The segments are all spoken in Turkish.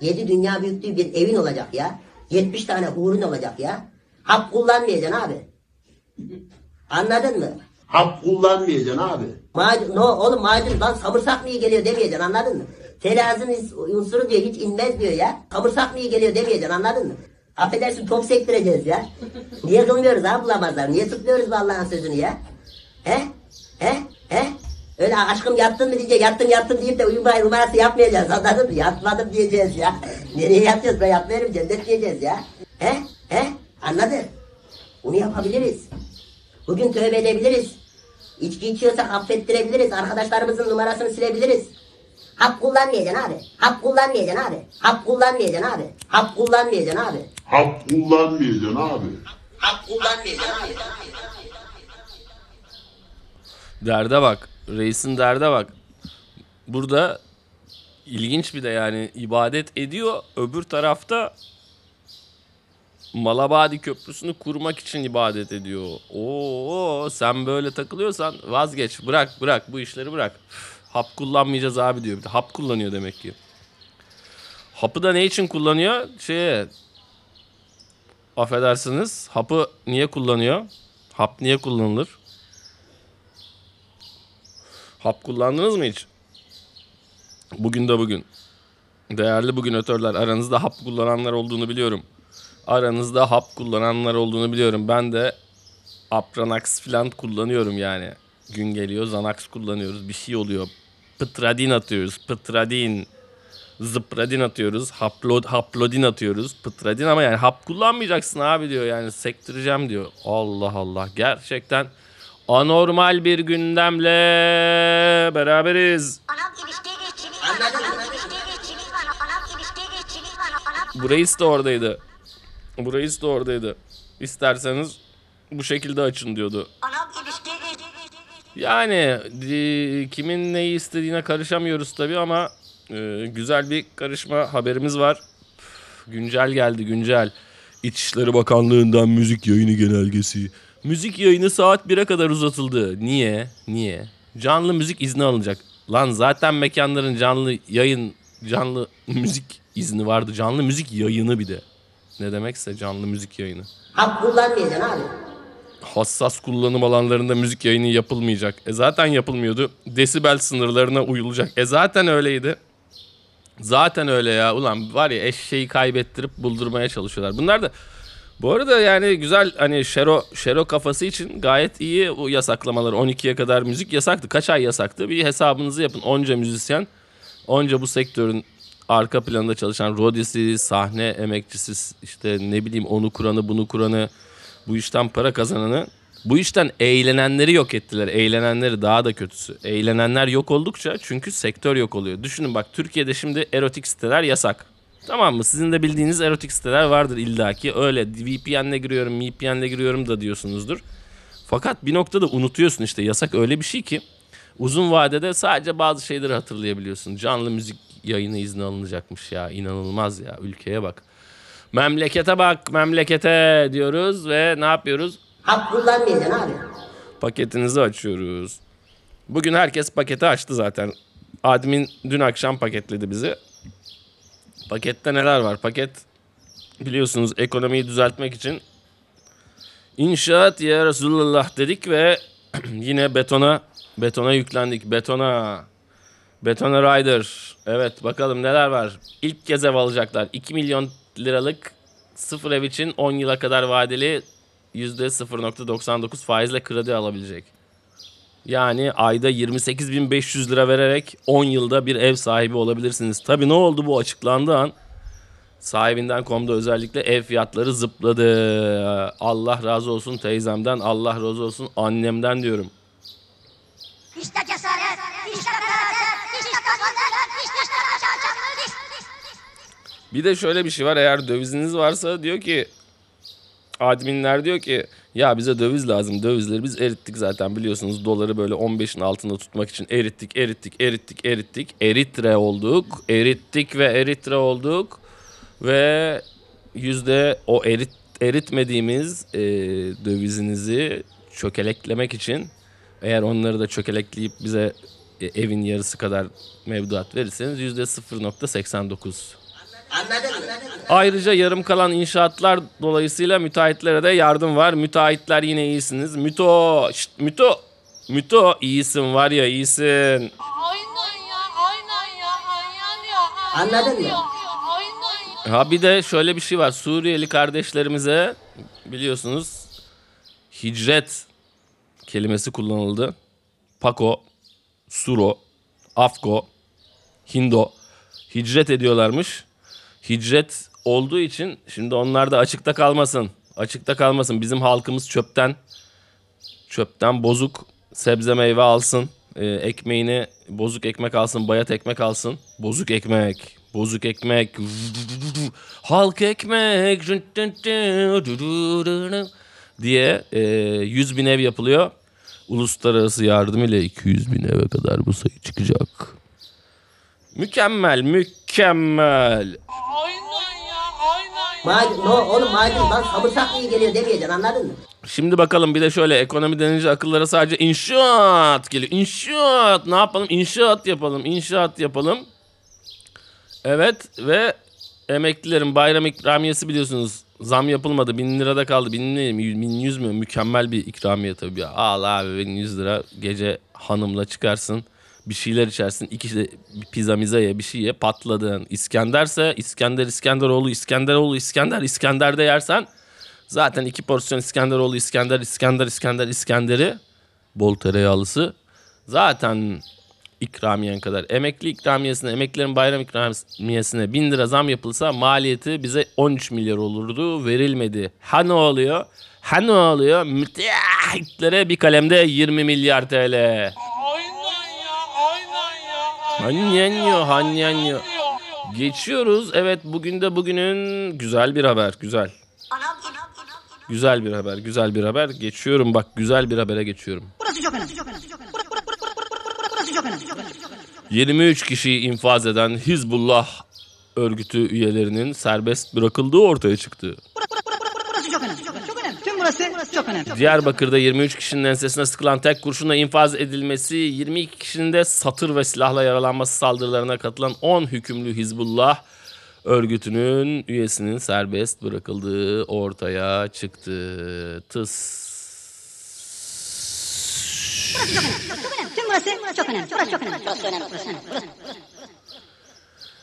Yedi dünya büyüklüğü bir evin olacak ya. 70 tane hurun olacak ya. Hap kullanmayacaksın abi. Anladın mı? Hap kullanmayacaksın abi. Macun, no, oğlum macun lan samırsak mı iyi geliyor demeyeceksin anladın mı? İs- unsuru diyor hiç inmez diyor ya. Samırsak mı iyi geliyor demeyeceksin anladın mı? Affedersin top sektireceğiz ya. Niye kılmıyoruz abi bulamazlar? Niye tutmuyoruz bu Allah'ın sözünü ya? He? He? He? Öyle aşkım yattın mı diyecek, yattım yattım deyip de uyuma numarası yapmayacağız anladın mı? Yatmadım diyeceğiz ya. Nereye yatacağız ben yatmıyorum cennet diyeceğiz ya. He? He? Anladın? Bunu yapabiliriz. Bugün tövbe edebiliriz. İçki içiyorsak affettirebiliriz. Arkadaşlarımızın numarasını silebiliriz. Hap kullanmayacaksın abi. Hap kullanmayacaksın abi. Hap kullanmayacaksın abi. Hap kullanmayacaksın abi. Hap kullanmayacaksın abi. Hap kullanmayacaksın abi. Derde bak. Reisin derde bak. Burada ilginç bir de yani ibadet ediyor. Öbür tarafta Malabadi Köprüsü'nü kurmak için ibadet ediyor. Oo sen böyle takılıyorsan vazgeç. Bırak bırak bu işleri bırak. Hap kullanmayacağız abi diyor. Bir de hap kullanıyor demek ki. Hapı da ne için kullanıyor? Şeye affedersiniz. Hapı niye kullanıyor? Hap niye kullanılır? Hap kullandınız mı hiç? Bugün de bugün. Değerli bugün ötörler aranızda hap kullananlar olduğunu biliyorum. Aranızda hap kullananlar olduğunu biliyorum. Ben de Apranax falan kullanıyorum yani. Gün geliyor Xanax kullanıyoruz. Bir şey oluyor. Pıtradin atıyoruz. Pıtradin. Zıpradin atıyoruz. Haplod, haplodin atıyoruz. Pıtradin ama yani hap kullanmayacaksın abi diyor. Yani sektireceğim diyor. Allah Allah. Gerçekten anormal bir gündemle beraberiz. Anam ilişkiye geççiniz var. Anam ilişkiye geççiniz var. Anam ilişkiye geççiniz var. Anam Bu reis de oradaydı. Bu reis de oradaydı. İsterseniz bu şekilde açın diyordu. Yani di- kimin neyi istediğine karışamıyoruz tabii ama e, güzel bir karışma haberimiz var. Üf, Güncel geldi güncel. İçişleri Bakanlığı'ndan müzik yayını genelgesi. Müzik yayını saat 1'e kadar uzatıldı. Niye? Niye? Canlı müzik izni alınacak. Lan zaten mekanların canlı yayın, canlı müzik izni vardı. Canlı müzik yayını bir de. Ne demekse canlı müzik yayını Hap kullanmayacaksın abi. hassas kullanım alanlarında müzik yayını yapılmayacak. E zaten yapılmıyordu. Desibel sınırlarına uyulacak. E zaten öyleydi. Zaten öyle ya. Ulan var ya eşeği kaybettirip buldurmaya çalışıyorlar. Bunlar da bu arada yani güzel hani Şero, Şero kafası için gayet iyi bu yasaklamalar. 12'ye kadar müzik yasaktı. Kaç ay yasaktı? Bir hesabınızı yapın. Onca müzisyen, onca bu sektörün arka planında çalışan rodisi, sahne emekçisi, işte ne bileyim onu kuranı, bunu kuranı, bu işten para kazananı, bu işten eğlenenleri yok ettiler. Eğlenenleri daha da kötüsü. Eğlenenler yok oldukça çünkü sektör yok oluyor. Düşünün bak Türkiye'de şimdi erotik siteler yasak. Tamam mı? Sizin de bildiğiniz erotik siteler vardır illaki. Öyle VPN'le giriyorum, VPN'le giriyorum da diyorsunuzdur. Fakat bir noktada unutuyorsun işte yasak öyle bir şey ki uzun vadede sadece bazı şeyleri hatırlayabiliyorsun. Canlı müzik yayını izni alınacakmış ya inanılmaz ya ülkeye bak. Memlekete bak memlekete diyoruz ve ne yapıyoruz? Hap kullanmayacaksın abi. Paketinizi açıyoruz. Bugün herkes paketi açtı zaten. Admin dün akşam paketledi bizi. Pakette neler var? Paket biliyorsunuz ekonomiyi düzeltmek için inşaat ya Resulullah dedik ve yine betona betona yüklendik. Betona Betona Rider. Evet bakalım neler var. İlk kez ev alacaklar. 2 milyon liralık sıfır ev için 10 yıla kadar vadeli %0.99 faizle kredi alabilecek. Yani ayda 28.500 lira vererek 10 yılda bir ev sahibi olabilirsiniz. Tabii ne oldu bu açıklandığı an? Sahibinden komda özellikle ev fiyatları zıpladı. Allah razı olsun teyzemden, Allah razı olsun annemden diyorum. İşte cesaret, işte. Bir de şöyle bir şey var eğer döviziniz varsa diyor ki adminler diyor ki ya bize döviz lazım dövizleri biz erittik zaten biliyorsunuz. Doları böyle 15'in altında tutmak için erittik erittik erittik erittik. Eritre olduk erittik ve eritre olduk. Ve yüzde o erit eritmediğimiz e, dövizinizi çökeleklemek için eğer onları da çökelekleyip bize e, evin yarısı kadar mevduat verirseniz yüzde 0.89 Anladın mı? Ayrıca yarım kalan inşaatlar dolayısıyla müteahhitlere de yardım var. Müteahhitler yine iyisiniz. Müto, şşt, Müto, Müto iyisin var ya iyisin. Aynen ya, aynen ya, aynen ya. aynen Anladın mı? ya, Aynen ya. Ha bir de şöyle bir şey var. Suriyeli kardeşlerimize biliyorsunuz hicret kelimesi kullanıldı. Pako, Suro, Afgo, Hindo hicret ediyorlarmış. Hicret olduğu için şimdi onlar da açıkta kalmasın. Açıkta kalmasın. Bizim halkımız çöpten çöpten bozuk sebze meyve alsın. Ee, ekmeğini bozuk ekmek alsın, bayat ekmek alsın. Bozuk ekmek, bozuk ekmek. Halk ekmek diye e, 100 bin ev yapılıyor. Uluslararası yardım ile 200 bin eve kadar bu sayı çıkacak. Mükemmel, mükemmel. Aynen ya, aynen ya. Macun, no, oğlum macun bak samırsak mı iyi geliyor demeyeceksin anladın mı? Şimdi bakalım bir de şöyle ekonomi denince akıllara sadece inşaat geliyor. İnşaat ne yapalım? İnşaat yapalım. İnşaat yapalım. Evet ve emeklilerin bayram ikramiyesi biliyorsunuz zam yapılmadı. Bin lirada kaldı. Bin, ne, bin yüz mü? Mükemmel bir ikramiye tabii. ya. Al abi bin yüz lira gece hanımla çıkarsın. Bir şeyler içersin. İki de bir pizza miza ye bir şey ye patladın. İskenderse İskender İskenderoğlu İskenderoğlu İskender İskender'de yersen Zaten iki porsiyon İskenderoğlu İskender İskender İskender İskender'i bol tereyağlısı zaten ikramiyen kadar. Emekli ikramiyesine, emeklilerin bayram ikramiyesine 1000 lira zam yapılsa maliyeti bize 13 milyar olurdu. Verilmedi. Ha ne oluyor? Ha ne oluyor? Müteahhitlere bir kalemde 20 milyar TL. Aynen ya, aynen ya. aynen Hanyanyo, ya, hanyanyo. Geçiyoruz. Evet bugün de bugünün güzel bir haber. Güzel. Güzel bir haber, güzel bir haber. Geçiyorum bak güzel bir habere geçiyorum. Burası çok önemli. Burası çok önemli. 23 kişiyi infaz eden Hizbullah örgütü üyelerinin serbest bırakıldığı ortaya çıktı. Burası çok önemli. Çok önemli. Tüm burası çok önemli. Diyarbakır'da 23 kişinin ensesine sıkılan tek kurşunla infaz edilmesi, 22 kişinin de satır ve silahla yaralanması saldırılarına katılan 10 hükümlü Hizbullah örgütünün üyesinin serbest bırakıldığı ortaya çıktı. Tıs.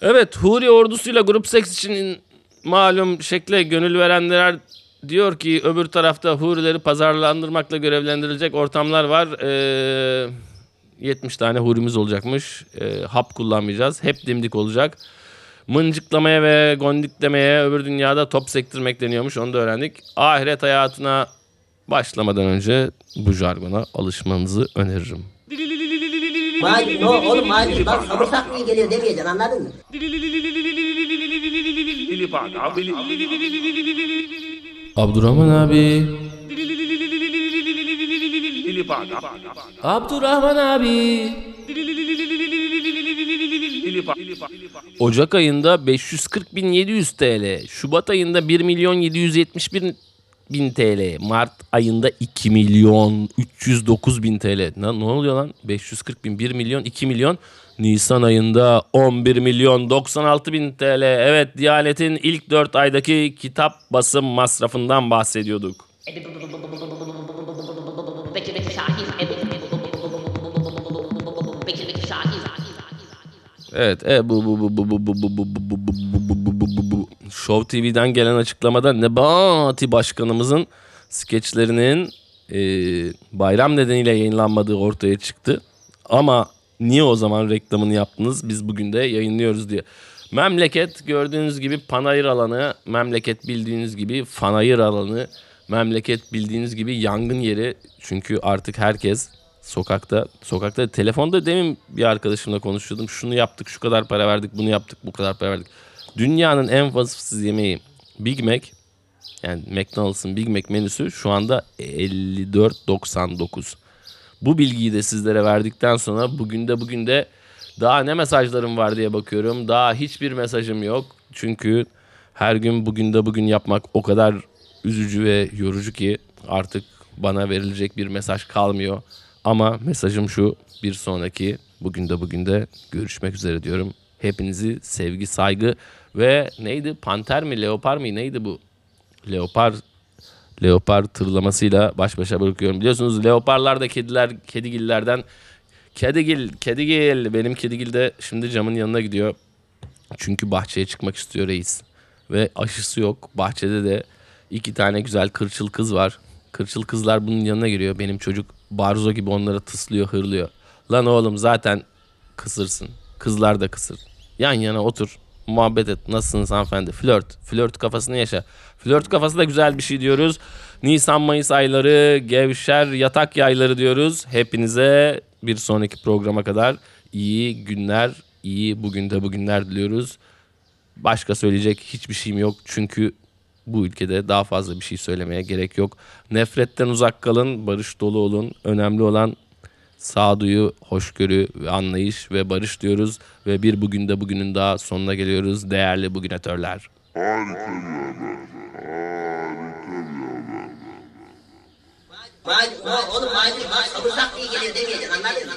Evet Huri ordusuyla grup seks için malum şekle gönül verenler diyor ki öbür tarafta Hurileri pazarlandırmakla görevlendirilecek ortamlar var. Ee, 70 tane Hurimiz olacakmış. Ee, hap kullanmayacağız. Hep dimdik olacak. Mıncıklamaya ve gondiklemeye öbür dünyada top sektirmek deniyormuş. Onu da öğrendik. Ahiret hayatına başlamadan önce bu jargona alışmanızı öneririm. Macun, no, oğlum bak samırsak mı iyi geliyor demeyeceksin anladın mı? Abdurrahman abi. Abdurrahman abi. Ocak ayında 540.700 TL. Şubat ayında 1 milyon 771 bin TL. Mart ayında 2 milyon 309 bin TL. Ne, ne oluyor lan? 540 bin, 1 milyon, 2 milyon. Nisan ayında 11 milyon 96 bin TL. Evet Diyanet'in ilk 4 aydaki kitap basım masrafından bahsediyorduk. Evet, e, bu bu bu bu bu bu bu bu bu bu bu bu bu bu bu Show TV'den gelen açıklamada Nebati Başkanımızın skeçlerinin e, bayram nedeniyle yayınlanmadığı ortaya çıktı. Ama niye o zaman reklamını yaptınız? Biz bugün de yayınlıyoruz diye. Memleket gördüğünüz gibi panayır alanı, memleket bildiğiniz gibi fanayır alanı, memleket bildiğiniz gibi yangın yeri. Çünkü artık herkes sokakta, sokakta telefonda demin bir arkadaşımla konuşuyordum. Şunu yaptık, şu kadar para verdik, bunu yaptık, bu kadar para verdik. Dünyanın en vasıfsız yemeği Big Mac. Yani McDonald's'ın Big Mac menüsü şu anda 54.99. Bu bilgiyi de sizlere verdikten sonra bugün de bugün de daha ne mesajlarım var diye bakıyorum. Daha hiçbir mesajım yok. Çünkü her gün bugün de bugün yapmak o kadar üzücü ve yorucu ki artık bana verilecek bir mesaj kalmıyor. Ama mesajım şu bir sonraki bugün de bugün de görüşmek üzere diyorum. Hepinizi sevgi, saygı Ve neydi? Panter mi? Leopar mı? Neydi bu? Leopar leopar tırlamasıyla baş başa bırakıyorum. Biliyorsunuz leoparlar da kediler, kedigillerden Kedigil, kedigil. Benim kedigil de şimdi camın yanına gidiyor. Çünkü bahçeye çıkmak istiyor reis. Ve aşısı yok. Bahçede de iki tane güzel kırçıl kız var. Kırçıl kızlar bunun yanına giriyor. Benim çocuk barzo gibi onlara tıslıyor, hırlıyor. Lan oğlum zaten kısırsın. Kızlar da kısır. Yan yana otur. Muhabbet et. Nasılsınız hanımefendi? Flört. Flört kafasını yaşa. Flört kafası da güzel bir şey diyoruz. Nisan Mayıs ayları, gevşer yatak yayları diyoruz. Hepinize bir sonraki programa kadar iyi günler, iyi bugün de bugünler diliyoruz. Başka söyleyecek hiçbir şeyim yok. Çünkü bu ülkede daha fazla bir şey söylemeye gerek yok. Nefretten uzak kalın, barış dolu olun. Önemli olan sağduyu, hoşgörü ve anlayış ve barış diyoruz. Ve bir bugün de bugünün daha sonuna geliyoruz. Değerli bugünatörler. Macun, o- oğlum macun bak samırsak iyi geliyor demeyeceksin anladın mı?